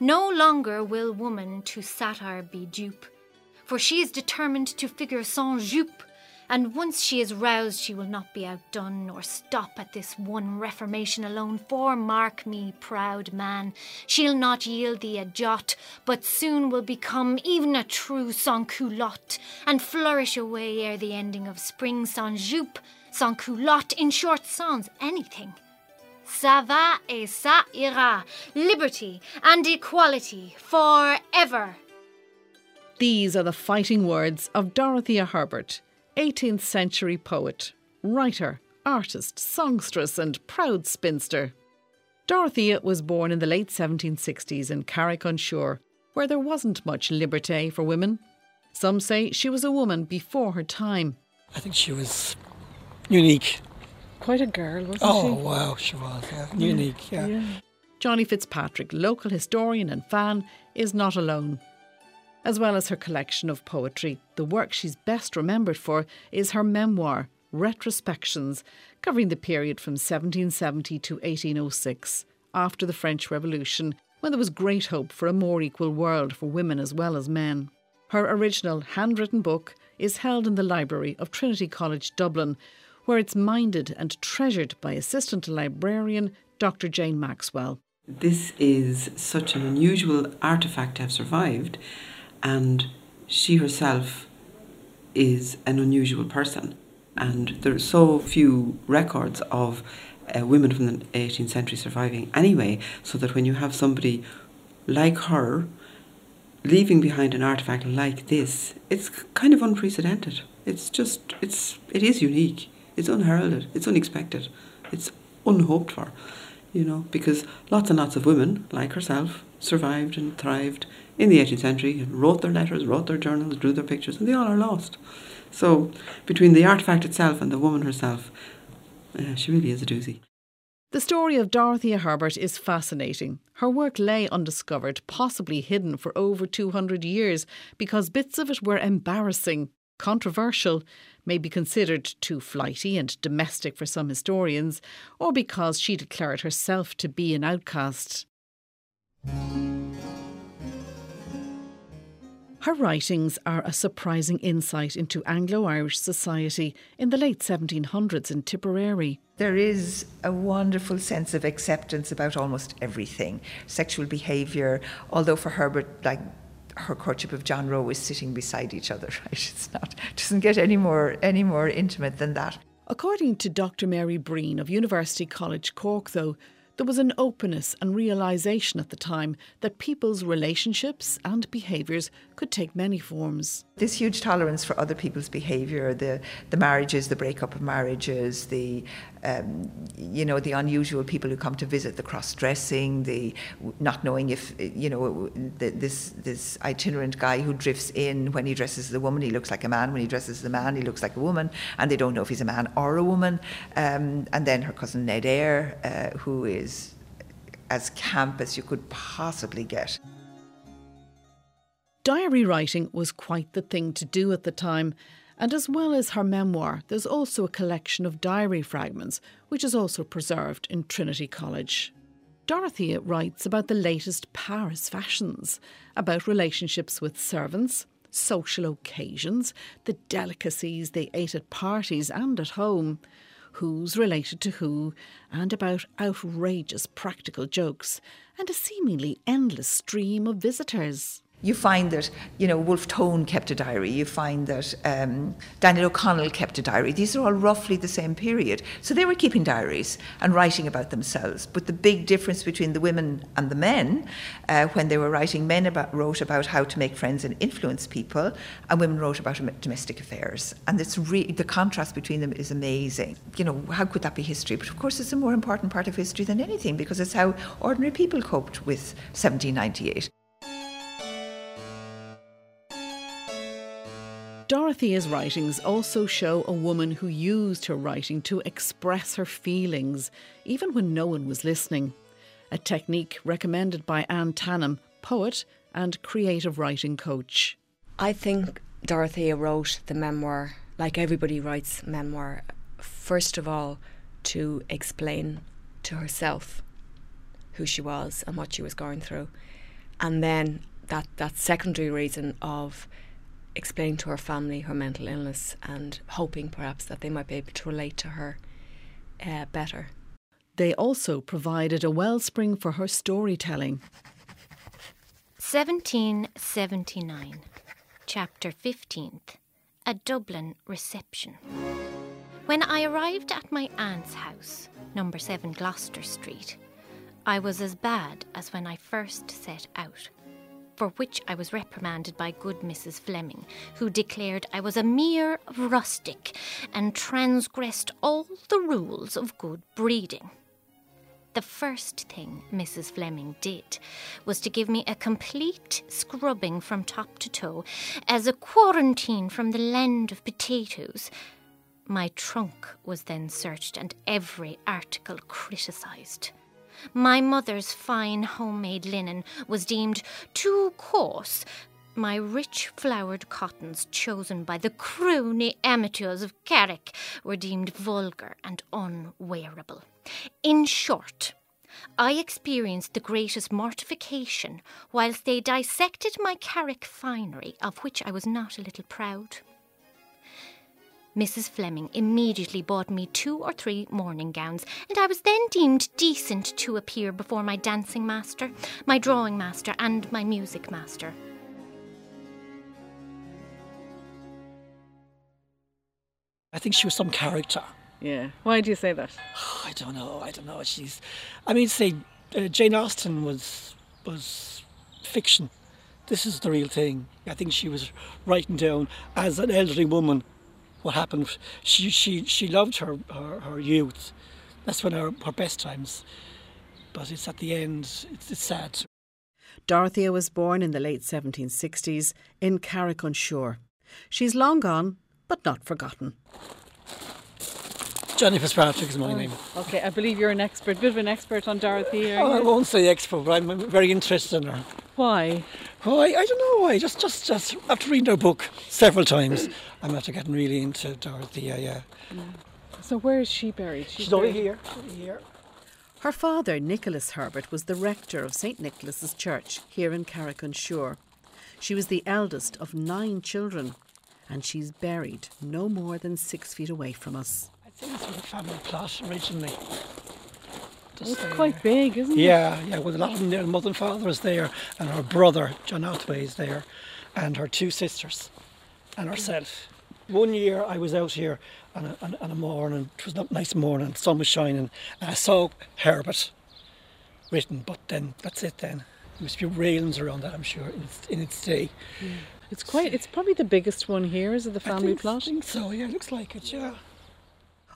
No longer will woman to satire be dupe, for she is determined to figure sans jupe and once she is roused, she will not be outdone, nor stop at this one reformation alone. For mark me, proud man, she'll not yield thee a jot, but soon will become even a true sans culotte, and flourish away ere the ending of spring sans jupe, sans culotte, in short, sans anything. Ça va et ça ira. Liberty and equality forever. These are the fighting words of Dorothea Herbert 18th century poet, writer, artist, songstress, and proud spinster. Dorothea was born in the late 1760s in Carrick-on-Suir, where there wasn't much liberté for women. Some say she was a woman before her time. I think she was unique. Quite a girl, wasn't oh, she? Oh, wow, she was, yeah. Unique, yeah. yeah. Johnny Fitzpatrick, local historian and fan, is not alone. As well as her collection of poetry, the work she's best remembered for is her memoir, Retrospections, covering the period from 1770 to 1806, after the French Revolution, when there was great hope for a more equal world for women as well as men. Her original handwritten book is held in the library of Trinity College Dublin, where it's minded and treasured by assistant librarian Dr. Jane Maxwell. This is such an unusual artefact to have survived and she herself is an unusual person. And there are so few records of uh, women from the 18th century surviving anyway, so that when you have somebody like her leaving behind an artifact like this, it's kind of unprecedented. It's just, it's, it is unique. It's unheralded. It's unexpected. It's unhoped for, you know, because lots and lots of women like herself survived and thrived in the 18th century and wrote their letters, wrote their journals, drew their pictures, and they all are lost. So, between the artifact itself and the woman herself, uh, she really is a doozy. The story of Dorothea Herbert is fascinating. Her work lay undiscovered, possibly hidden for over 200 years, because bits of it were embarrassing, controversial, may be considered too flighty and domestic for some historians, or because she declared herself to be an outcast. Her writings are a surprising insight into Anglo Irish society in the late 1700s in Tipperary. There is a wonderful sense of acceptance about almost everything sexual behaviour, although for Herbert, like her courtship of John Rowe is sitting beside each other, right? It's not doesn't get any more any more intimate than that. According to Dr. Mary Breen of University College Cork, though, there was an openness and realization at the time that people's relationships and behaviours could take many forms. This huge tolerance for other people's behaviour, the, the marriages, the breakup of marriages, the um, you know the unusual people who come to visit, the cross-dressing, the not knowing if you know the, this this itinerant guy who drifts in when he dresses as a woman, he looks like a man. When he dresses as a man, he looks like a woman, and they don't know if he's a man or a woman. Um, and then her cousin Ned Eyre, uh, who is as camp as you could possibly get. Diary writing was quite the thing to do at the time, and as well as her memoir, there's also a collection of diary fragments, which is also preserved in Trinity College. Dorothea writes about the latest Paris fashions, about relationships with servants, social occasions, the delicacies they ate at parties and at home, who's related to who, and about outrageous practical jokes, and a seemingly endless stream of visitors. You find that, you know, Wolfe Tone kept a diary. You find that um, Daniel O'Connell kept a diary. These are all roughly the same period. So they were keeping diaries and writing about themselves. But the big difference between the women and the men, uh, when they were writing, men about, wrote about how to make friends and influence people, and women wrote about domestic affairs. And it's re- the contrast between them is amazing. You know, how could that be history? But of course, it's a more important part of history than anything because it's how ordinary people coped with 1798. Dorothea's writings also show a woman who used her writing to express her feelings, even when no one was listening. A technique recommended by Anne Tannam, poet and creative writing coach. I think Dorothea wrote the memoir, like everybody writes memoir, first of all, to explain to herself who she was and what she was going through. And then that, that secondary reason of explaining to her family her mental illness and hoping perhaps that they might be able to relate to her uh, better. They also provided a wellspring for her storytelling. 1779, Chapter 15th A Dublin Reception. When I arrived at my aunt's house, number 7 Gloucester Street, I was as bad as when I first set out, for which I was reprimanded by good Mrs. Fleming, who declared I was a mere rustic and transgressed all the rules of good breeding. The first thing Mrs. Fleming did was to give me a complete scrubbing from top to toe as a quarantine from the land of potatoes. My trunk was then searched and every article criticised. My mother's fine homemade linen was deemed too coarse. My rich flowered cottons, chosen by the croony amateurs of Carrick, were deemed vulgar and unwearable. In short, I experienced the greatest mortification whilst they dissected my Carrick finery, of which I was not a little proud. Mrs. Fleming immediately bought me two or three morning gowns, and I was then deemed decent to appear before my dancing master, my drawing master, and my music master. I think she was some character. Yeah. Why do you say that? I don't know. I don't know. She's. I mean, say uh, Jane Austen was was fiction. This is the real thing. I think she was writing down as an elderly woman what happened. She she she loved her her, her youth. That's when her, her best times. But it's at the end. It's, it's sad. Dorothea was born in the late 1760s in Carrick-on-Suir. She's long gone, but not forgotten. Johnny Fitzpatrick is my oh, name. Okay, I believe you're an expert, bit of an expert on Dorothea. Oh, I won't say expert, but I'm very interested in her. Why? Oh, I, I don't know why. Just, just, just after reading her book several times, I'm after getting really into Dorothea. Yeah. So where is she buried? She's over here. Over here. Her father, Nicholas Herbert, was the rector of St Nicholas's Church here in Carrick-on-Suir. She was the eldest of nine children, and she's buried no more than six feet away from us. I think this was a family plot originally. It's quite big, isn't it? Yeah, yeah. With a lot of them there. Mother and father is there, and her brother John Otway is there, and her two sisters, and herself. One year I was out here on a, on, a- on a morning. It was not nice morning. The sun was shining, and I saw Herbert written. But then that's it. Then there must be railings around that. I'm sure in its, in its day. It's quite. It's probably the biggest one here. Is it the I family think, plot? I think so. Yeah, it looks like it. Yeah.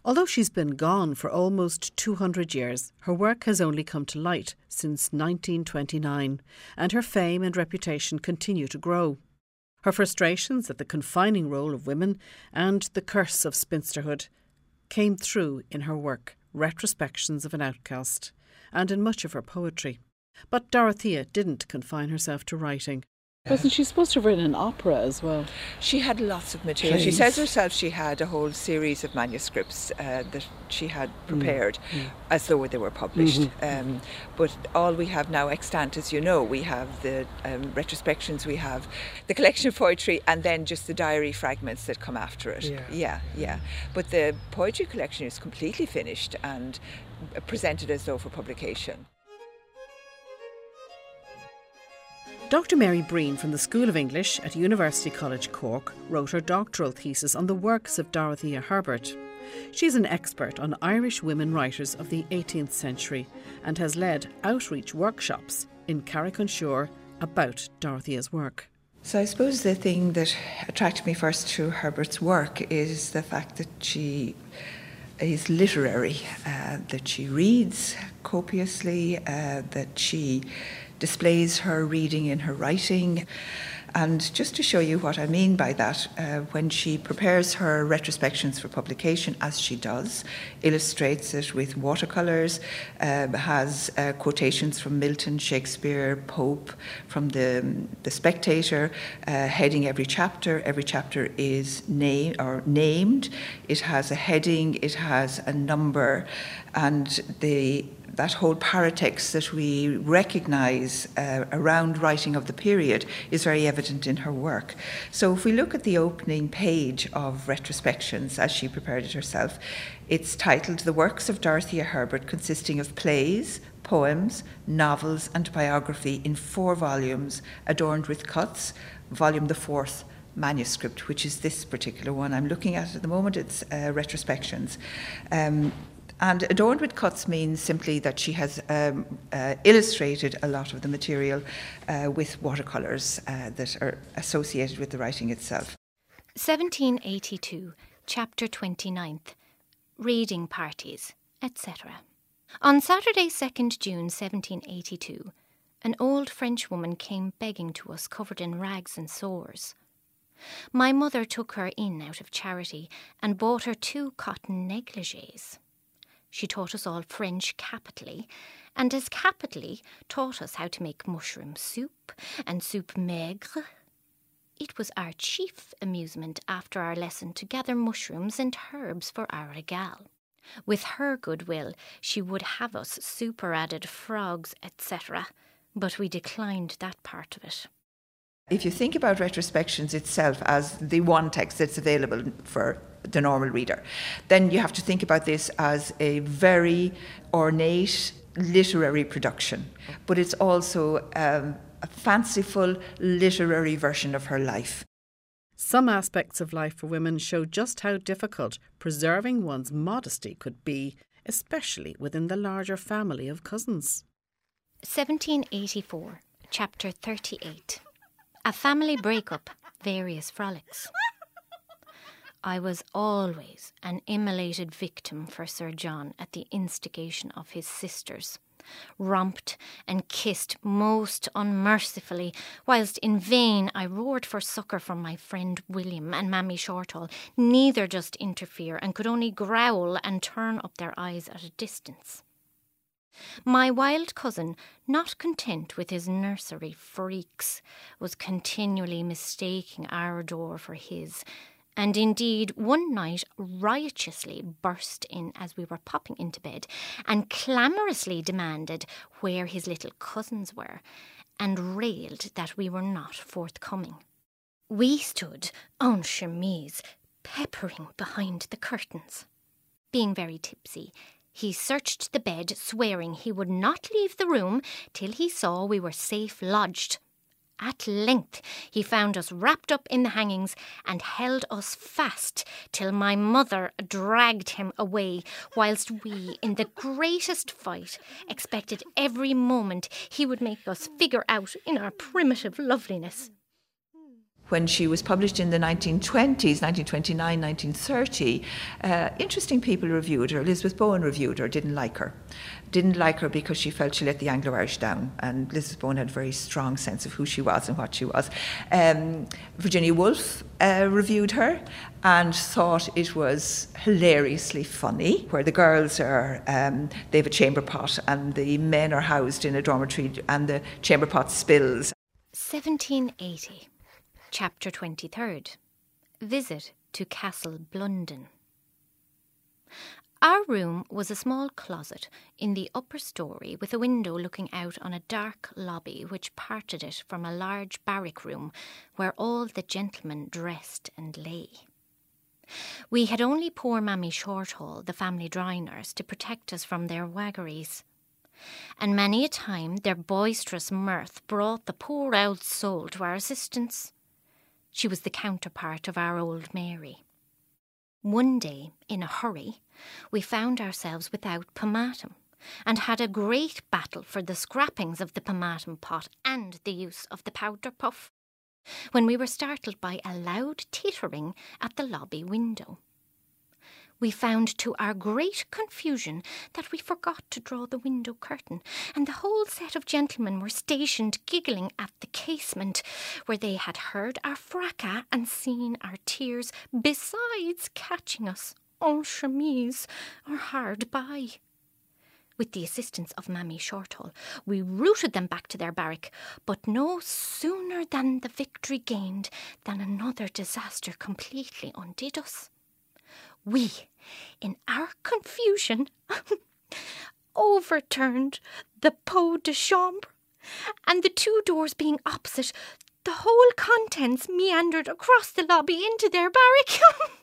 Although she's been gone for almost 200 years, her work has only come to light since 1929, and her fame and reputation continue to grow. Her frustrations at the confining role of women and the curse of spinsterhood came through in her work, Retrospections of an Outcast, and in much of her poetry. But Dorothea didn't confine herself to writing. Wasn't she supposed to have written an opera as well? She had lots of material. She says herself she had a whole series of manuscripts uh, that she had prepared as though they were published. Um, but all we have now extant, as you know, we have the um, retrospections, we have the collection of poetry, and then just the diary fragments that come after it. Yeah. yeah, yeah. But the poetry collection is completely finished and presented as though for publication. Dr. Mary Breen from the School of English at University College Cork wrote her doctoral thesis on the works of Dorothea Herbert. She's an expert on Irish women writers of the 18th century and has led outreach workshops in Carrick-on-Suir about Dorothea's work. So I suppose the thing that attracted me first to Herbert's work is the fact that she is literary, uh, that she reads copiously, uh, that she displays her reading in her writing. And just to show you what I mean by that, uh, when she prepares her retrospections for publication, as she does, illustrates it with watercolours, uh, has uh, quotations from Milton, Shakespeare, Pope, from the, the Spectator, uh, heading every chapter. Every chapter is name or named. It has a heading. It has a number, and the that whole paratext that we recognise uh, around writing of the period is very evident in her work. So if we look at the opening page of Retrospections, as she prepared it herself, it's titled The Works of Dorothea Herbert, consisting of plays, poems, novels, and biography in four volumes, adorned with cuts, volume the fourth manuscript, which is this particular one I'm looking at at the moment. It's uh, Retrospections. Um, and adorned with cuts means simply that she has um, uh, illustrated a lot of the material uh, with watercolours uh, that are associated with the writing itself. 1782, chapter 29th, reading parties, etc. On Saturday, 2nd June 1782, an old French woman came begging to us covered in rags and sores. My mother took her in out of charity and bought her two cotton negligees. She taught us all French capitally, and as capitally taught us how to make mushroom soup and soup maigre. It was our chief amusement after our lesson to gather mushrooms and herbs for our regal. With her goodwill, she would have us superadded frogs, etc., but we declined that part of it. If you think about retrospections itself as the one text that's available for the normal reader. Then you have to think about this as a very ornate literary production, but it's also um, a fanciful literary version of her life. Some aspects of life for women show just how difficult preserving one's modesty could be, especially within the larger family of cousins. 1784, chapter 38. A family breakup, various frolics. I was always an immolated victim for Sir John at the instigation of his sisters, romped and kissed most unmercifully, whilst in vain I roared for succour from my friend William and Mammy Shortall. Neither just interfere and could only growl and turn up their eyes at a distance. My wild cousin, not content with his nursery freaks, was continually mistaking our door for his, and indeed one night riotously burst in as we were popping into bed and clamorously demanded where his little cousins were and railed that we were not forthcoming. We stood en chemise, peppering behind the curtains. Being very tipsy, he searched the bed, swearing he would not leave the room till he saw we were safe lodged. At length he found us wrapped up in the hangings and held us fast till my mother dragged him away, whilst we, in the greatest fight, expected every moment he would make us figure out in our primitive loveliness when she was published in the 1920s, 1929, 1930, uh, interesting people reviewed her. Elizabeth Bowen reviewed her, didn't like her. Didn't like her because she felt she let the Anglo Irish down. And Elizabeth Bowen had a very strong sense of who she was and what she was. Um, Virginia Woolf uh, reviewed her and thought it was hilariously funny, where the girls are, um, they have a chamber pot and the men are housed in a dormitory and the chamber pot spills. 1780. Chapter 23rd Visit to Castle Blunden. Our room was a small closet in the upper story with a window looking out on a dark lobby which parted it from a large barrack room where all the gentlemen dressed and lay. We had only poor Mammy Shortall, the family dry nurse, to protect us from their waggeries and many a time their boisterous mirth brought the poor old soul to our assistance. She was the counterpart of our old Mary. One day, in a hurry, we found ourselves without pomatum and had a great battle for the scrappings of the pomatum pot and the use of the powder puff, when we were startled by a loud tittering at the lobby window we found to our great confusion that we forgot to draw the window curtain, and the whole set of gentlemen were stationed giggling at the casement, where they had heard our fracas and seen our tears, besides catching us en chemise or hard by. With the assistance of Mammy Shortall, we routed them back to their barrack, but no sooner than the victory gained than another disaster completely undid us. We, in our confusion, overturned the pot de chambre, and the two doors being opposite, the whole contents meandered across the lobby into their barrack.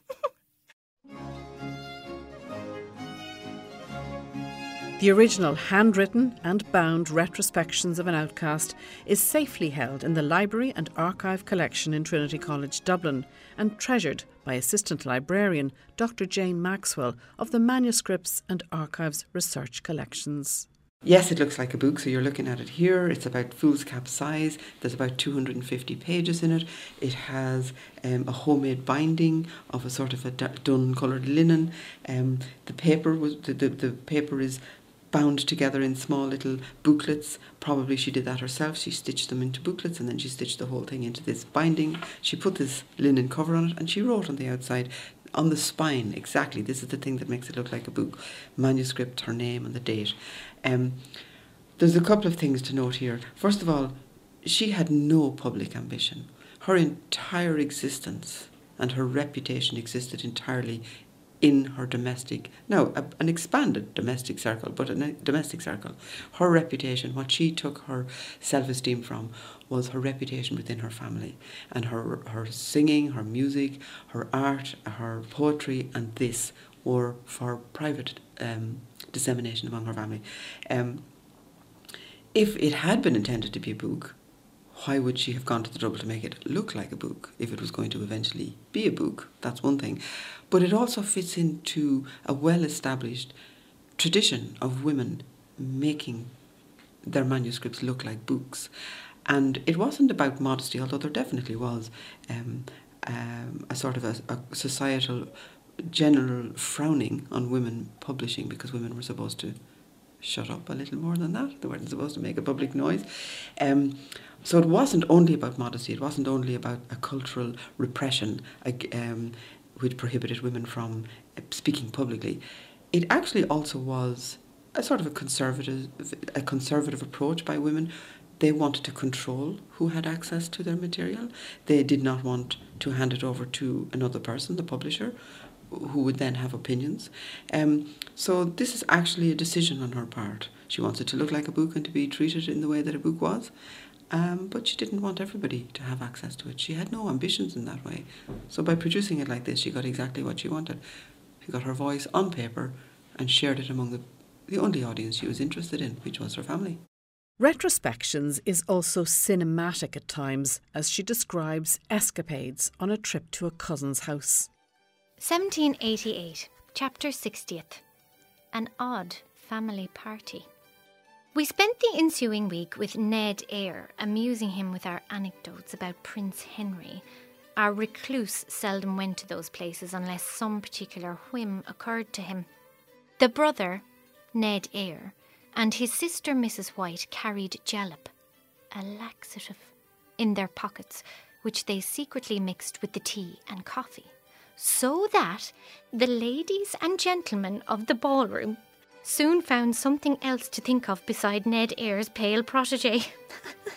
The original handwritten and bound retrospections of an outcast is safely held in the Library and Archive collection in Trinity College Dublin and treasured by Assistant Librarian Dr. Jane Maxwell of the Manuscripts and Archives Research Collections. Yes, it looks like a book, so you're looking at it here. It's about foolscap size. There's about 250 pages in it. It has um, a homemade binding of a sort of a dun coloured linen. Um, the paper was the, the, the paper is bound together in small little booklets. Probably she did that herself. She stitched them into booklets and then she stitched the whole thing into this binding. She put this linen cover on it and she wrote on the outside on the spine exactly this is the thing that makes it look like a book manuscript her name and the date um, there's a couple of things to note here first of all she had no public ambition her entire existence and her reputation existed entirely in her domestic, now a, an expanded domestic circle, but a domestic circle. Her reputation, what she took her self esteem from, was her reputation within her family and her, her singing, her music, her art, her poetry, and this were for private um, dissemination among her family. Um, if it had been intended to be a book, why would she have gone to the trouble to make it look like a book if it was going to eventually be a book? That's one thing. But it also fits into a well established tradition of women making their manuscripts look like books. And it wasn't about modesty, although there definitely was um, um, a sort of a, a societal general frowning on women publishing because women were supposed to shut up a little more than that. They weren't supposed to make a public noise. Um, so it wasn't only about modesty, it wasn't only about a cultural repression um, which prohibited women from uh, speaking publicly. It actually also was a sort of a conservative, a conservative approach by women. They wanted to control who had access to their material. They did not want to hand it over to another person, the publisher, who would then have opinions. Um, so this is actually a decision on her part. She wants it to look like a book and to be treated in the way that a book was. Um, but she didn't want everybody to have access to it. She had no ambitions in that way. So by producing it like this, she got exactly what she wanted. She got her voice on paper and shared it among the, the only audience she was interested in, which was her family. Retrospections is also cinematic at times as she describes escapades on a trip to a cousin's house. 1788, chapter 60th. An odd family party. We spent the ensuing week with Ned Eyre, amusing him with our anecdotes about Prince Henry. Our recluse seldom went to those places unless some particular whim occurred to him. The brother, Ned Eyre, and his sister Mrs. White carried jalap, a laxative, in their pockets, which they secretly mixed with the tea and coffee, so that the ladies and gentlemen of the ballroom soon found something else to think of beside Ned Eyre's pale protege.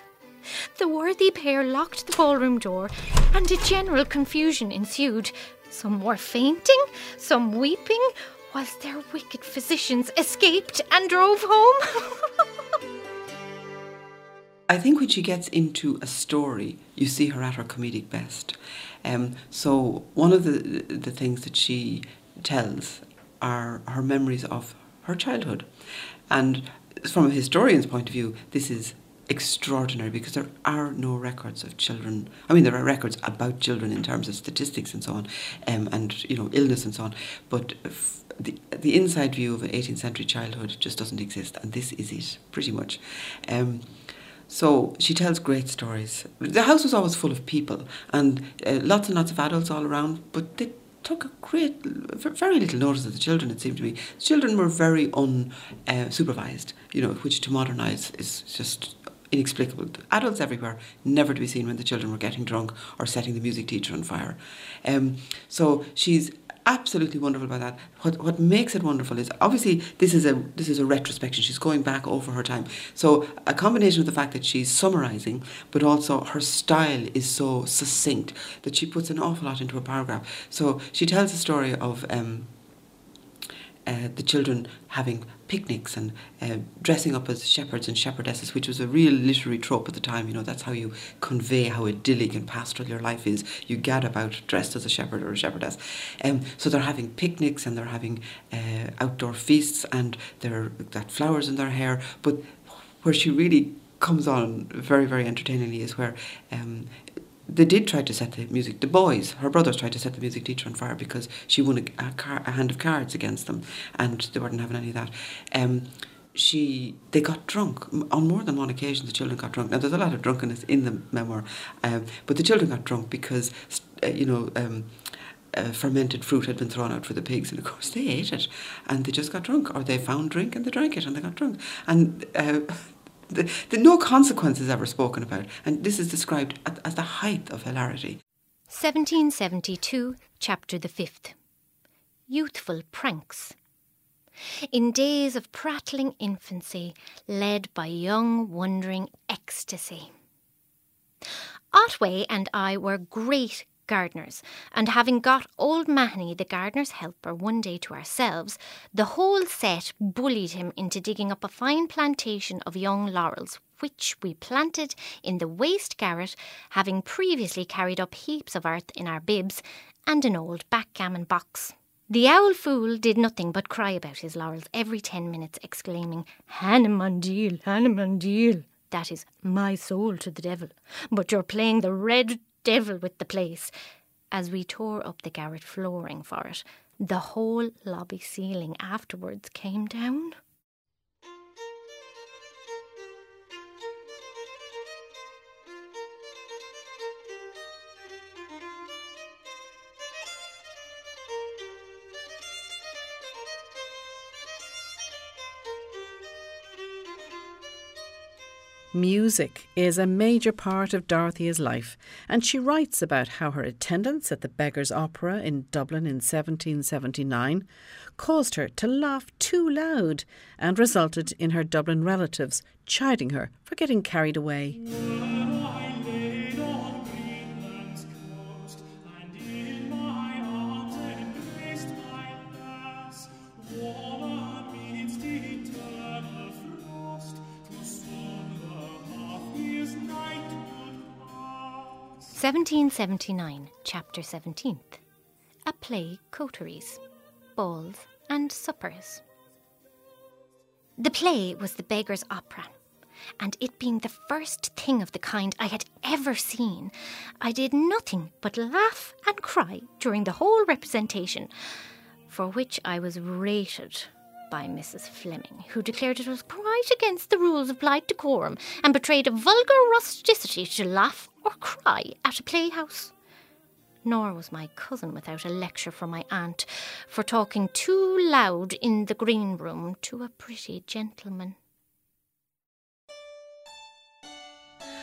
the worthy pair locked the ballroom door, and a general confusion ensued. Some were fainting, some weeping, whilst their wicked physicians escaped and drove home. I think when she gets into a story, you see her at her comedic best. Um, so one of the the things that she tells are her memories of her childhood. And from a historian's point of view, this is extraordinary because there are no records of children. I mean, there are records about children in terms of statistics and so on, um, and you know illness and so on. But f- the the inside view of an 18th century childhood just doesn't exist, and this is it pretty much. Um, so she tells great stories. The house was always full of people and uh, lots and lots of adults all around, but they took a great, very little notice of the children, it seemed to me. The children were very unsupervised, uh, you know, which to modernise is just inexplicable. Adults everywhere, never to be seen when the children were getting drunk or setting the music teacher on fire. Um, so she's absolutely wonderful about that. What what makes it wonderful is obviously this is a this is a retrospection. She's going back over her time. So a combination of the fact that she's summarizing, but also her style is so succinct that she puts an awful lot into a paragraph. So she tells the story of. Um, uh, the children having picnics and uh, dressing up as shepherds and shepherdesses, which was a real literary trope at the time. You know, that's how you convey how idyllic and pastoral your life is. You gad about dressed as a shepherd or a shepherdess. Um, so they're having picnics and they're having uh, outdoor feasts and they're got flowers in their hair. But where she really comes on very, very entertainingly is where um, they did try to set the music. The boys, her brothers, tried to set the music teacher on fire because she won a, a, car, a hand of cards against them, and they weren't having any of that. Um, she, they got drunk on more than one occasion. The children got drunk. Now there's a lot of drunkenness in the memoir, um, but the children got drunk because, uh, you know. Um, uh, fermented fruit had been thrown out for the pigs, and of course they ate it, and they just got drunk, or they found drink and they drank it, and they got drunk. And uh, the, the, no consequences ever spoken about, and this is described as the height of hilarity. 1772, chapter the fifth. Youthful pranks. In days of prattling infancy, led by young wondering ecstasy. Otway and I were great gardeners, and having got old Mahony, the gardener's helper, one day to ourselves, the whole set bullied him into digging up a fine plantation of young laurels, which we planted in the waste garret, having previously carried up heaps of earth in our bibs and an old backgammon box. The owl fool did nothing but cry about his laurels every ten minutes, exclaiming, Hannamandil, Hannamandil. That is my soul to the devil. But you're playing the red devil with the place. As we tore up the garret flooring for it, the whole lobby ceiling afterwards came down. Music is a major part of Dorothea's life, and she writes about how her attendance at the Beggars' Opera in Dublin in 1779 caused her to laugh too loud and resulted in her Dublin relatives chiding her for getting carried away. Seventeen seventy nine, chapter seventeenth. A play coteries, balls and suppers. The play was the Beggar's Opera, and it being the first thing of the kind I had ever seen, I did nothing but laugh and cry during the whole representation, for which I was rated by Mrs. Fleming, who declared it was quite against the rules of polite decorum and betrayed a vulgar rusticity to laugh or cry at a playhouse. Nor was my cousin without a lecture from my aunt for talking too loud in the green room to a pretty gentleman.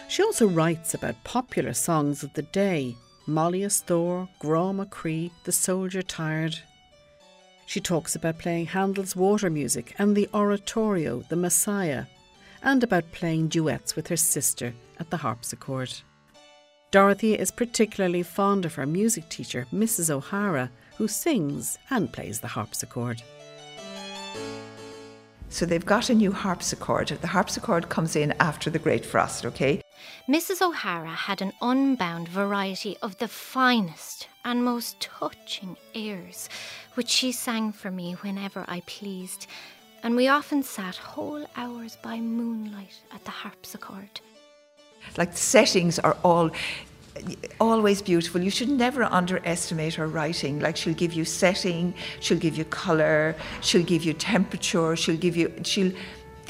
She also writes about popular songs of the day Molly Asthore, Gra MacCree, The Soldier Tired. She talks about playing Handel's water music and the oratorio, The Messiah, and about playing duets with her sister at the harpsichord. Dorothea is particularly fond of her music teacher, Mrs. O'Hara, who sings and plays the harpsichord. So they've got a new harpsichord. The harpsichord comes in after the Great Frost, okay? Mrs. O'Hara had an unbound variety of the finest and most touching airs, which she sang for me whenever I pleased, and we often sat whole hours by moonlight at the harpsichord. Like settings are all always beautiful. You should never underestimate her writing. Like she'll give you setting, she'll give you color, she'll give you temperature, she'll give you she'll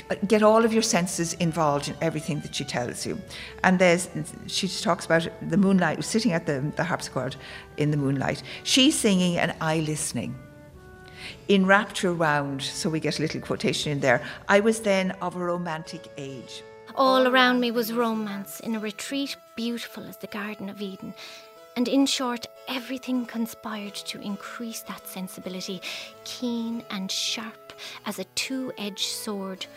Uh, get all of your senses involved in everything that she tells you. And there's she talks about the moonlight, sitting at the, the harpsichord in the moonlight. She's singing and I listening. In rapture round, so we get a little quotation in there. I was then of a romantic age. All around me was romance in a retreat beautiful as the Garden of Eden. And in short, everything conspired to increase that sensibility, keen and sharp as a two edged sword,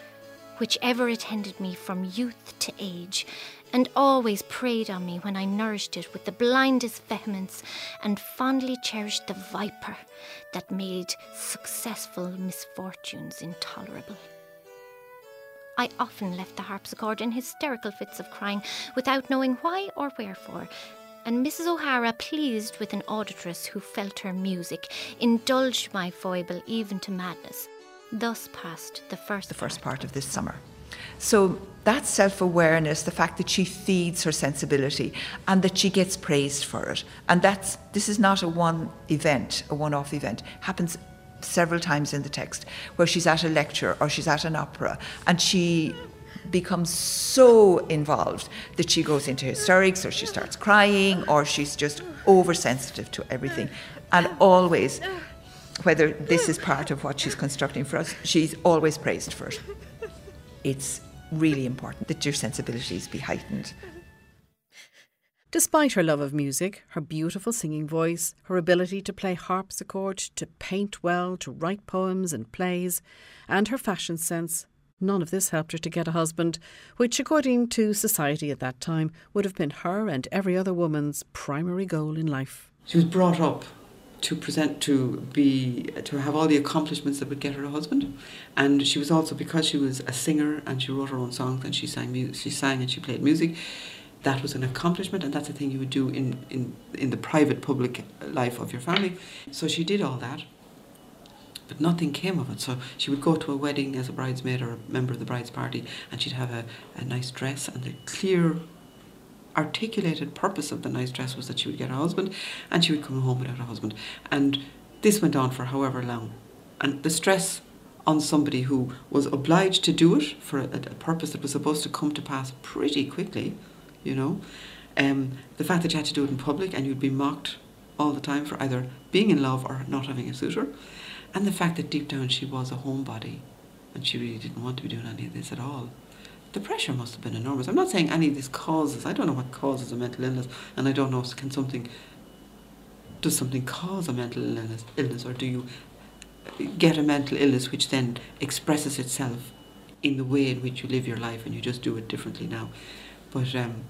which ever attended me from youth to age, and always preyed on me when I nourished it with the blindest vehemence and fondly cherished the viper that made successful misfortunes intolerable. I often left the harpsichord in hysterical fits of crying without knowing why or wherefore, and Mrs. O'Hara, pleased with an auditress who felt her music, indulged my foible even to madness. Thus passed the first the first part of this summer. So that self awareness, the fact that she feeds her sensibility and that she gets praised for it. And that's this is not a one event, a one off event. Happens several times in the text where she's at a lecture or she's at an opera and she becomes so involved that she goes into hysterics or she starts crying or she's just oversensitive to everything. And always, whether this is part of what she's constructing for us, she's always praised for it. It's really important that your sensibilities be heightened. Despite her love of music, her beautiful singing voice, her ability to play harpsichord, to paint well, to write poems and plays, and her fashion sense, none of this helped her to get a husband, which, according to society at that time, would have been her and every other woman's primary goal in life. She was brought up to present to be to have all the accomplishments that would get her a husband and she was also because she was a singer and she wrote her own songs and she sang music she sang and she played music that was an accomplishment and that's a thing you would do in, in, in the private public life of your family. So she did all that, but nothing came of it. So she would go to a wedding as a bridesmaid or a member of the bride's party and she'd have a, a nice dress and a clear articulated purpose of the nice dress was that she would get a husband and she would come home without a husband. And this went on for however long. And the stress on somebody who was obliged to do it for a, a purpose that was supposed to come to pass pretty quickly you know. Um, the fact that you had to do it in public and you'd be mocked all the time for either being in love or not having a suitor, and the fact that deep down she was a homebody and she really didn't want to be doing any of this at all. The pressure must have been enormous. I'm not saying any of this causes. I don't know what causes a mental illness, and I don't know if can something does something cause a mental illness, illness, or do you get a mental illness which then expresses itself in the way in which you live your life, and you just do it differently now. But um,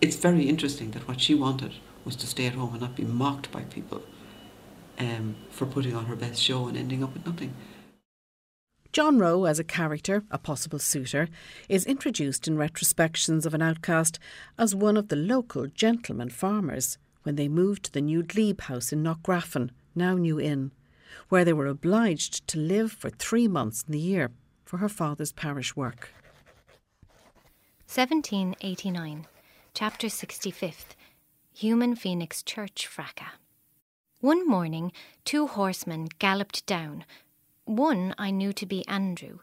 it's very interesting that what she wanted was to stay at home and not be mocked by people um, for putting on her best show and ending up with nothing. John Rowe, as a character, a possible suitor, is introduced in retrospections of an outcast as one of the local gentleman farmers when they moved to the new glebe house in Knockgraffon, now New Inn, where they were obliged to live for three months in the year for her father's parish work. 1789, Chapter 65th Human Phoenix Church Fracas. One morning, two horsemen galloped down. One I knew to be Andrew,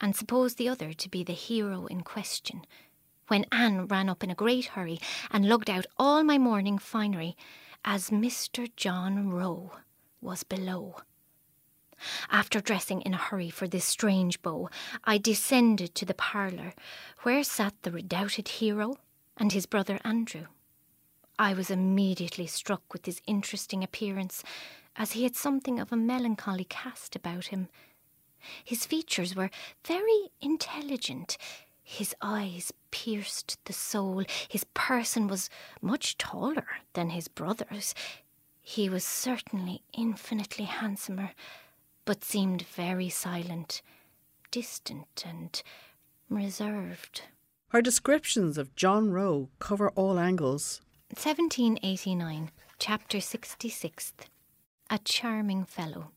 and supposed the other to be the hero in question. When Anne ran up in a great hurry and lugged out all my morning finery, as Mr. John Rowe was below. After dressing in a hurry for this strange beau, I descended to the parlour, where sat the redoubted hero and his brother Andrew. I was immediately struck with his interesting appearance, as he had something of a melancholy cast about him. His features were very intelligent. His eyes pierced the soul. His person was much taller than his brother's. He was certainly infinitely handsomer, but seemed very silent, distant, and reserved. Her descriptions of John Rowe cover all angles. 1789, chapter 66th. A charming fellow.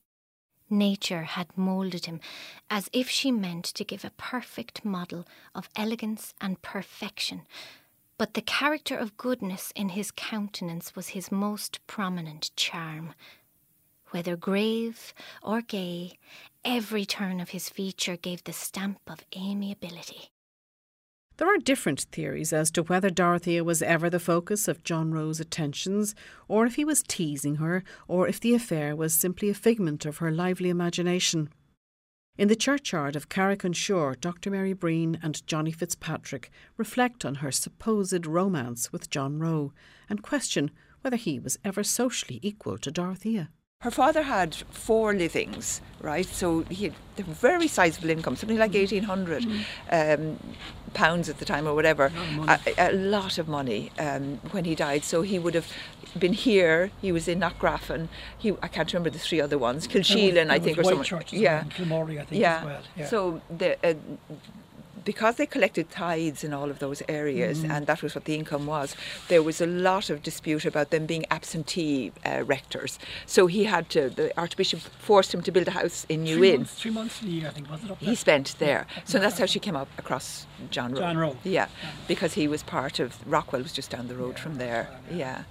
Nature had moulded him as if she meant to give a perfect model of elegance and perfection, but the character of goodness in his countenance was his most prominent charm whether grave or gay, every turn of his feature gave the stamp of amiability. There are different theories as to whether Dorothea was ever the focus of John Rowe's attentions, or if he was teasing her, or if the affair was simply a figment of her lively imagination. In the churchyard of Carrick on Suir, Dr. Mary Breen and Johnny Fitzpatrick reflect on her supposed romance with John Rowe and question whether he was ever socially equal to Dorothea. Her father had four livings, right? So he had a very sizable income, something like 1800 um, pounds at the time or whatever. A, a lot of money um, when he died. So he would have been here, he was in Knockgraffon, he, I can't remember the three other ones, Kilsheelan, I think, or something. Yeah. Kilmorey, I think, yeah. as well. Yeah. So the, uh, because they collected tithes in all of those areas, Mm-hmm. and that was what the income was, there was a lot of dispute about them being absentee uh, rectors. So he had to, the Archbishop forced him to build a house in New three Inn. months, three months a year, I think, was it up there? He spent there. So that's how she came up across John Roe. John Roe. Yeah, because he was part of, Rockwell was just down the road from there. Yeah.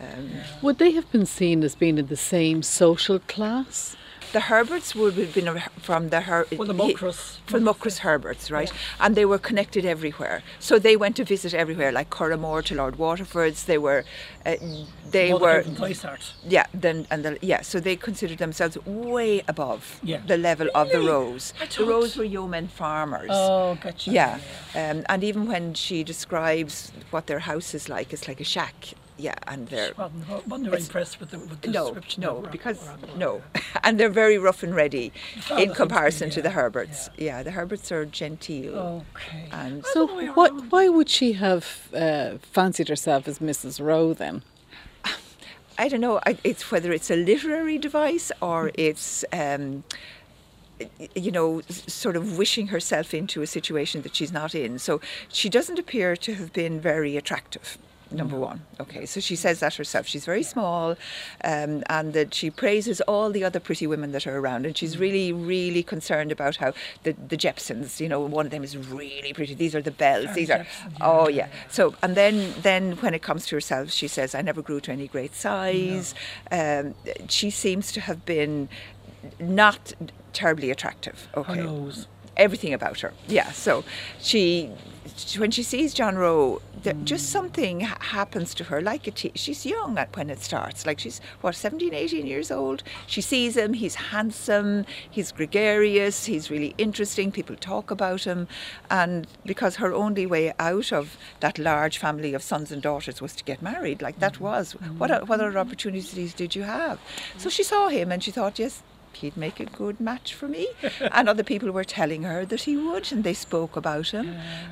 Um, Would they have been seen as being in the same social class? The Herberts would have been from the Her- Well, the he- from Muckross Herberts, right? And they were connected everywhere. So they went to visit everywhere, like Curraghmore to Lord Waterford's. They were, uh, they Mother were, Dysart. yeah. Then and the, yeah. So they considered themselves way above Yeah. the level of the Really? Roes. The Roes were yeomen farmers. Oh, gotcha. Yeah, um, and even when she describes what their house is like, it's like a shack. Yeah, and they're Wasn't, wasn't very impressed with the, with the no, description. no, of because Rock- no, and they're very rough and ready Oh, in that's comparison okay, to the Herberts. Yeah. the Herberts are genteel. Okay. And So, what, why would she have uh, fancied herself as Mrs. Roe then? I don't know. I- It's whether it's a literary device or it's. Um, you know, sort of wishing herself into a situation that she's not in. So she doesn't appear to have been very attractive. Number one. Okay, so she says that herself. She's very small, um, and that she praises all the other pretty women that are around, and she's really, really concerned about how the the Jephsons. You know, one of them is really pretty. These are the Bells. These are. Oh yeah. So and then then when it comes to herself, she says, "I never grew to any great size." Um, she seems to have been not terribly attractive. Okay everything about her. Yeah, so she, when she sees John Roe, there, hmm. just something ha- happens to her. Like a te- she's young at when it starts. Like she's what 17, 18 years old. She sees him. He's handsome. He's gregarious. He's really interesting. People talk about him, and because her only way out of that large family of sons and daughters was to get married. Like that hmm. was what hmm. what other opportunities did you have? So she saw him and she thought, yes, he'd make a good match for me. and other people were telling her that he would, and they spoke about him.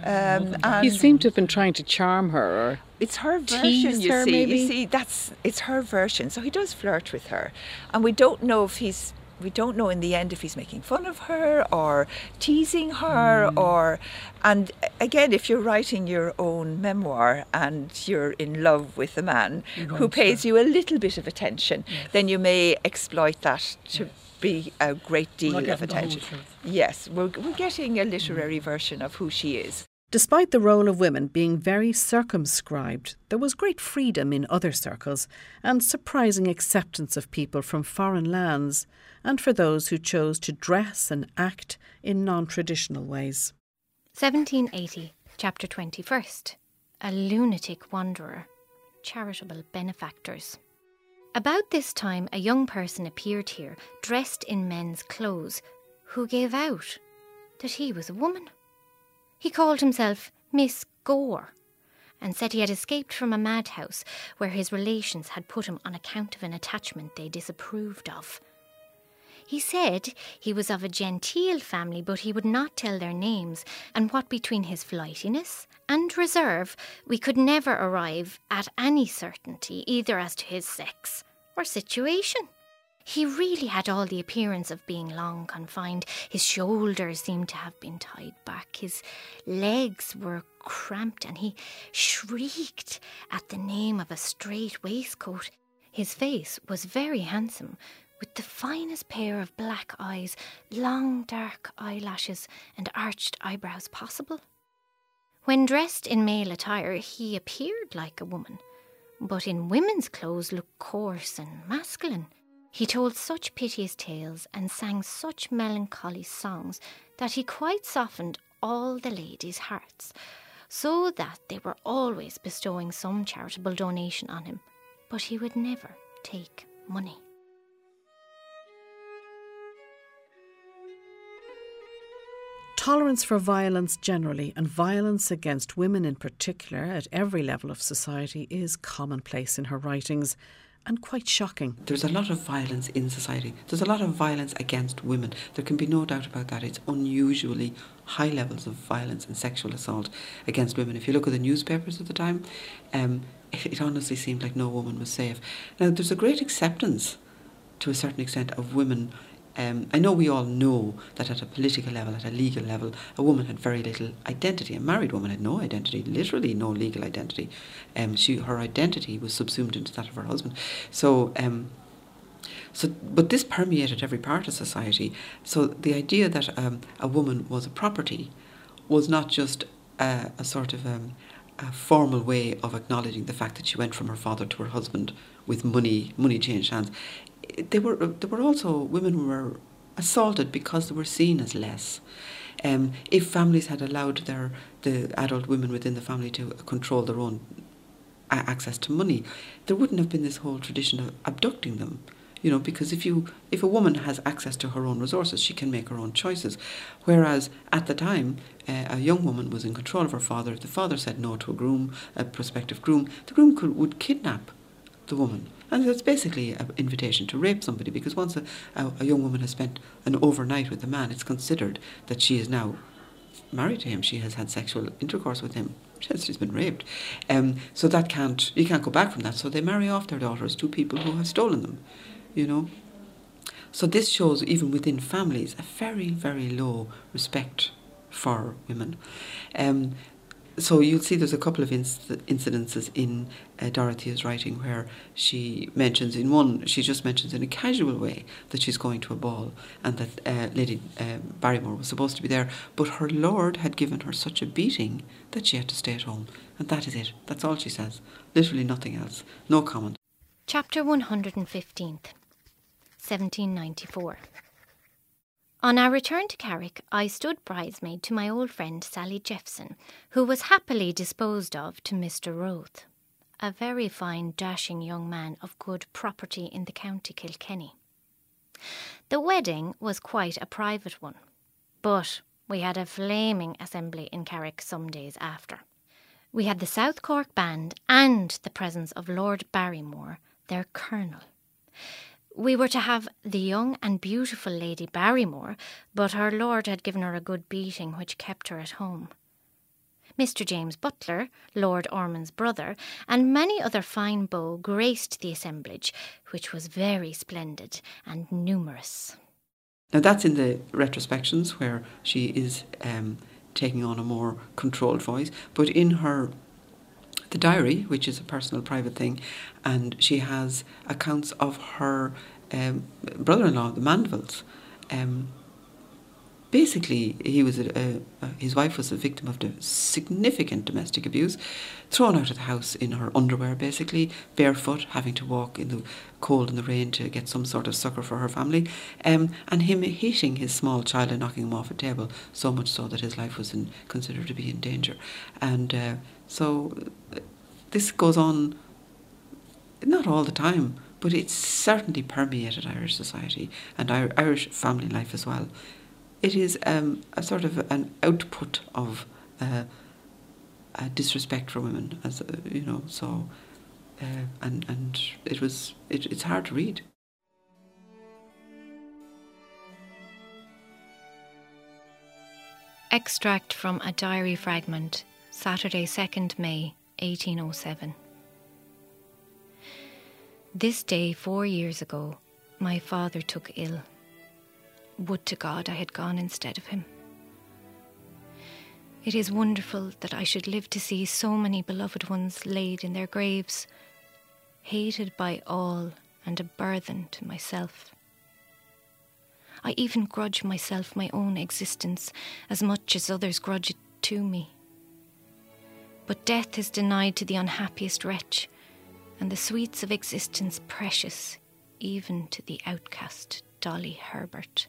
Um, and He seemed to have been trying to charm her, or it's her version, you her, see. maybe? You see, that's it's her version. So he does flirt with her, and we don't know if he's. We don't know in the end if he's making fun of her or teasing her Hmm. or and again if you're writing your own memoir and you're in love with a man who going to- pays you a little bit of attention then you may exploit that to be a great deal of getting the whole attention. Yes, we're, we're getting a literary version of who she is. Despite the role of women being very circumscribed, there was great freedom in other circles and surprising acceptance of people from foreign lands and for those who chose to dress and act in non traditional ways. 1780, chapter 21st. A lunatic wanderer. Charitable benefactors. About this time, a young person appeared here, dressed in men's clothes, who gave out that he was a woman. He called himself Miss Gore and said he had escaped from a madhouse where his relations had put him on account of an attachment they disapproved of. He said he was of a genteel family, but he would not tell their names, and what between his flightiness and reserve, we could never arrive at any certainty either as to his sex or situation. He really had all the appearance of being long confined. His shoulders seemed to have been tied back. His legs were cramped, and he shrieked at the name of a straight waistcoat. His face was very handsome, with the finest pair of black eyes, long dark eyelashes, and arched eyebrows possible. When dressed in male attire, he appeared like a woman, but in women's clothes looked coarse and masculine. He told such piteous tales and sang such melancholy songs that he quite softened all the ladies' hearts, so that they were always bestowing some charitable donation on him, but he would never take money. Tolerance for violence generally and violence against women in particular at every level of society is commonplace in her writings, and quite shocking. There's a lot of violence in society. There's a lot of violence against women. There can be no doubt about that. It's unusually high levels of violence and sexual assault against women. If you look at the newspapers at the time, um, it, it honestly seemed like no woman was safe. Now, there's a great acceptance to a certain extent of women um, I know we all know that at a political level, at a legal level, a woman had very little identity. A married woman had no identity, literally no legal identity. Um, she, her identity was subsumed into that of her husband. So, um, so, but this permeated every part of society. So the idea that um, a woman was a property was not just a, a sort of um, a formal way of acknowledging the fact that she went from her father to her husband with money, money changed hands they were there were also women who were assaulted because they were seen as less. Um, if families had allowed their the adult women within the family to control their own access to money, there wouldn't have been this whole tradition of abducting them. You know, because if you if a woman has access to her own resources, she can make her own choices. Whereas at the time, uh, a young woman was in control of her father. If the father said no to a groom, a prospective groom, the groom could, would kidnap the woman and it's basically an invitation to rape somebody because once a, a, a young woman has spent an overnight with a man, it's considered that she is now married to him. She has had sexual intercourse with him. She's been raped. Um, so that can't, you can't go back from that. So they marry off their daughters to people who have stolen them, you know. So this shows, even within families, a very, very low respect for women. Um, so you'll see there's a couple of inc- incidences in uh, Dorothea's writing where she mentions in one she just mentions in a casual way that she's going to a ball and that uh, Lady uh, Barrymore was supposed to be there but her lord had given her such a beating that she had to stay at home. And that is it. That's all she says. Literally nothing else. No comment. Chapter 115 1794 on our return to Carrick, I stood bridesmaid to my old friend Sally Jephson, who was happily disposed of to Mr. Roth, a very fine, dashing young man of good property in the county Kilkenny. The wedding was quite a private one, but we had a flaming assembly in Carrick some days after. We had the South Cork band and the presence of Lord Barrymore, their colonel. We were to have the young and beautiful Lady Barrymore, but her lord had given her a good beating, which kept her at home. Mr. James Butler, Lord Ormond's brother, and many other fine beaux graced the assemblage, which was very splendid and numerous. Now that's in the retrospections where she is um, taking on a more controlled voice, but in her the diary, which is a personal, private thing, and she has accounts of her um, brother-in-law, the Mandevilles. Um, basically, he was a, a, a, his wife was a victim of significant domestic abuse, thrown out of the house in her underwear, basically barefoot, having to walk in the cold and the rain to get some sort of succour for her family, um, and him hitting his small child and knocking him off a table, so much so that his life was in, considered to be in danger, and uh, so this goes on not all the time, but it's certainly permeated Irish society and Irish family life as well. It is um, a sort of an output of uh, disrespect for women, as uh, you know. So, uh, and and it was it, it's hard to read. Extract from a diary fragment, Saturday, 2nd May 1807. This day, four years ago, my father took ill. Would to God I had gone instead of him. It is wonderful that I should live to see so many beloved ones laid in their graves, hated by all and a burthen to myself. I even grudge myself my own existence as much as others grudge it to me. But death is denied to the unhappiest wretch, and the sweets of existence precious even to the outcast Dolly Herbert.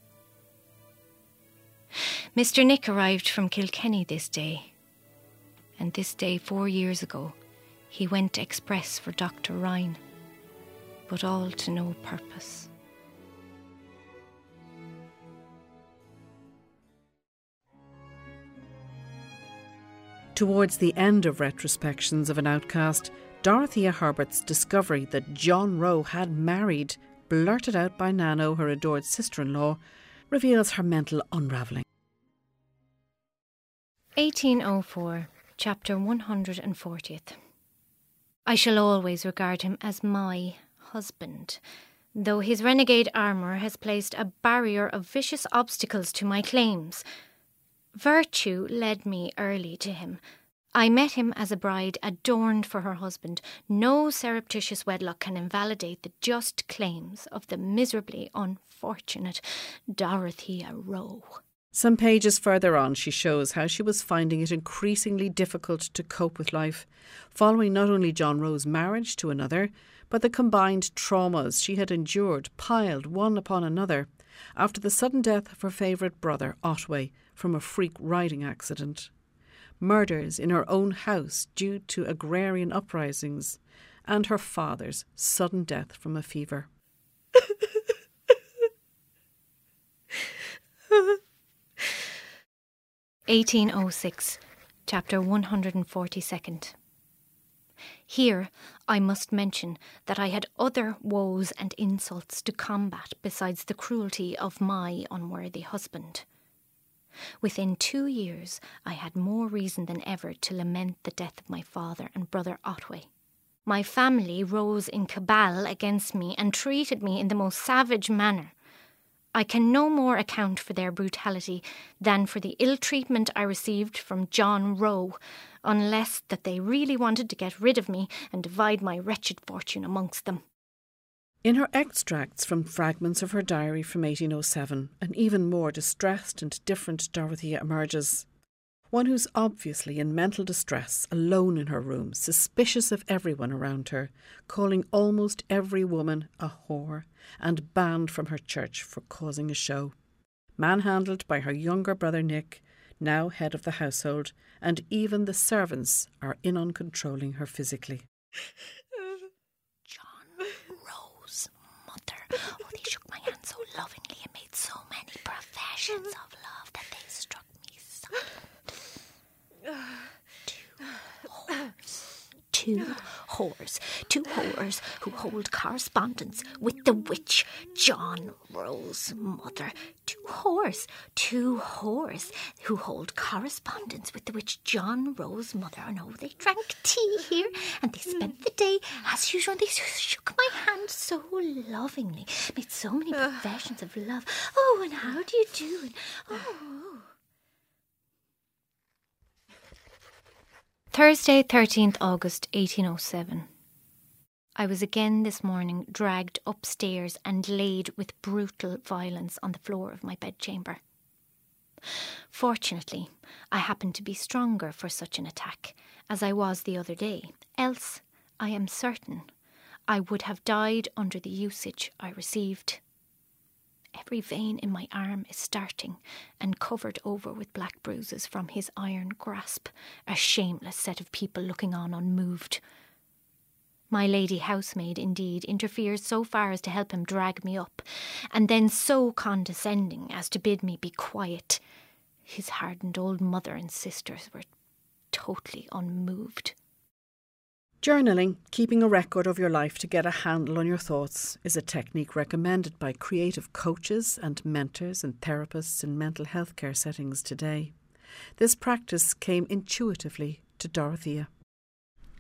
Mr. Nick arrived from Kilkenny this day, and this day four years ago he went express for Dr. Ryan, but all to no purpose. Towards the end of retrospections of an outcast, Dorothea Herbert's discovery that John Roe had married, blurted out by Nano, her adored sister in law, reveals her mental unravelling. 1804, chapter 140th. I shall always regard him as my husband, though his renegade armour has placed a barrier of vicious obstacles to my claims. Virtue led me early to him. I met him as a bride adorned for her husband. No surreptitious wedlock can invalidate the just claims of the miserably unfortunate Dorothea Roe. Some pages further on, she shows how she was finding it increasingly difficult to cope with life, following not only John Roe's marriage to another, but the combined traumas she had endured, piled one upon another, after the sudden death of her favourite brother, Otway, from a freak riding accident. Murders in her own house due to agrarian uprisings, and her father's sudden death from a fever. 1806, chapter 142nd. Here I must mention that I had other woes and insults to combat besides the cruelty of my unworthy husband. Within two years, I had more reason than ever to lament the death of my father and brother Otway. My family rose in cabal against me and treated me in the most savage manner. I can no more account for their brutality than for the ill treatment I received from John Roe, unless that they really wanted to get rid of me and divide my wretched fortune amongst them. In her extracts from fragments of her diary from 1807, an even more distressed and different Dorothea emerges one who's obviously in mental distress, alone in her room, suspicious of everyone around her, calling almost every woman a whore, and banned from her church for causing a show. Manhandled by her younger brother Nick, now head of the household, and even the servants are in on controlling her physically. John Roe's mother. Oh, they shook my hand so lovingly and made so many professions of love that they struck me silent. Two whores, two whores who hold correspondence with the witch John Roe's mother. Two whores, two whores who hold correspondence with the witch John Roe's mother. And oh, they drank tea here and they spent the day as usual. They shook my hand so lovingly, made so many professions of love. Oh, and how do you do? And oh. Thursday, 13th August 1807. I was again this morning dragged upstairs and laid with brutal violence on the floor of my bedchamber. Fortunately, I happened to be stronger for such an attack as I was the other day, else, I am certain, I would have died under the usage I received. Every vein in my arm is starting and covered over with black bruises from his iron grasp, a shameless set of people looking on unmoved. My lady housemaid, indeed, interferes so far as to help him drag me up, and then so condescending as to bid me be quiet. His hardened old mother and sisters were totally unmoved. Journaling, keeping a record of your life to get a handle on your thoughts, is a technique recommended by creative coaches and mentors and therapists in mental health care settings today. This practice came intuitively to Dorothea.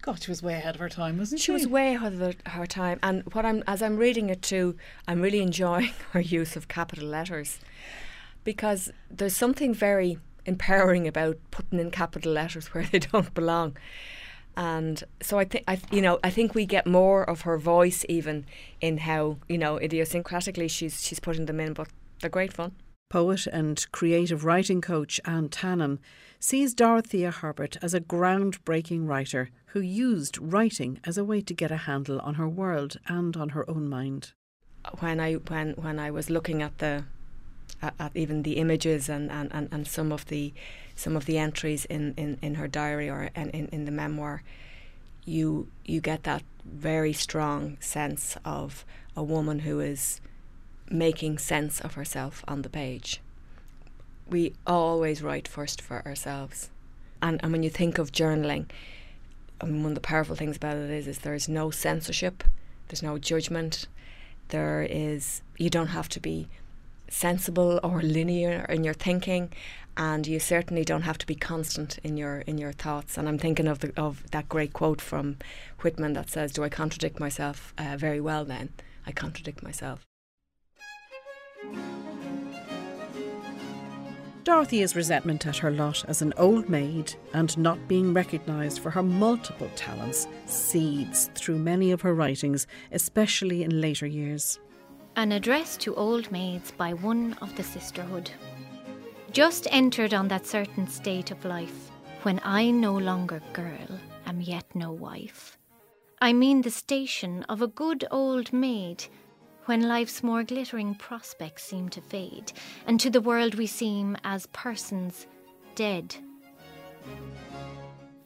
God, she was way ahead of her time, wasn't she? She was way ahead of her time, and what I'm as I'm reading it too, I'm really enjoying her use of capital letters because there's something very empowering about putting in capital letters where they don't belong and so I think I you know I think we get more of her voice even in how you know idiosyncratically she's she's putting them in, but they're great fun. Poet and creative writing coach Anne Tannam sees Dorothea Herbert as a groundbreaking writer who used writing as a way to get a handle on her world and on her own mind. When I when when I was looking at the at, at even the images and, and, and, and some of the some of the entries in, in, in her diary or in, in, in the memoir, you you get that very strong sense of a woman who is making sense of herself on the page. We always write first for ourselves. And, and when you think of journaling, I mean, one of the powerful things about it is, is there's no censorship, there's no judgment, there is, you don't have to be sensible or linear in your thinking and you certainly don't have to be constant in your in your thoughts and i'm thinking of the, of that great quote from whitman that says do i contradict myself uh, very well then i contradict myself Dorothea's resentment at her lot as an old maid and not being recognised for her multiple talents seeds through many of her writings, especially in later years. An address to old maids by one of the sisterhood. Just entered on that certain state of life when I no longer girl am yet no wife. I mean the station of a good old maid when life's more glittering prospects seem to fade, and to the world we seem as persons dead.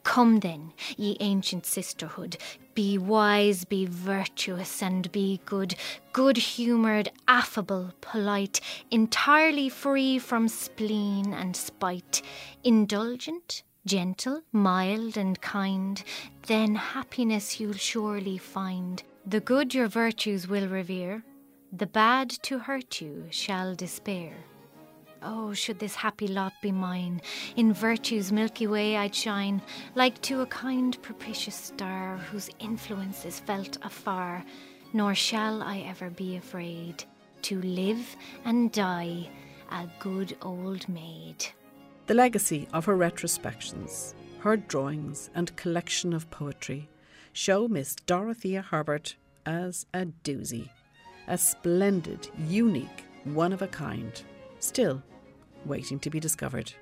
Come then, ye ancient sisterhood, be wise, be virtuous, and be good, good humoured, affable, polite, entirely free from spleen and spite, indulgent, gentle, mild, and kind, then happiness you'll surely find. The good your virtues will revere, the bad to hurt you shall despair. Oh, should this happy lot be mine, in virtue's milky way I'd shine, like to a kind propitious star, whose influence is felt afar, nor shall I ever be afraid to live and die a good old maid. The legacy of her retrospections, her drawings, and collection of poetry show Miss Dorothea Herbert as a doozy a splendid, unique, one of a kind, still waiting to be discovered.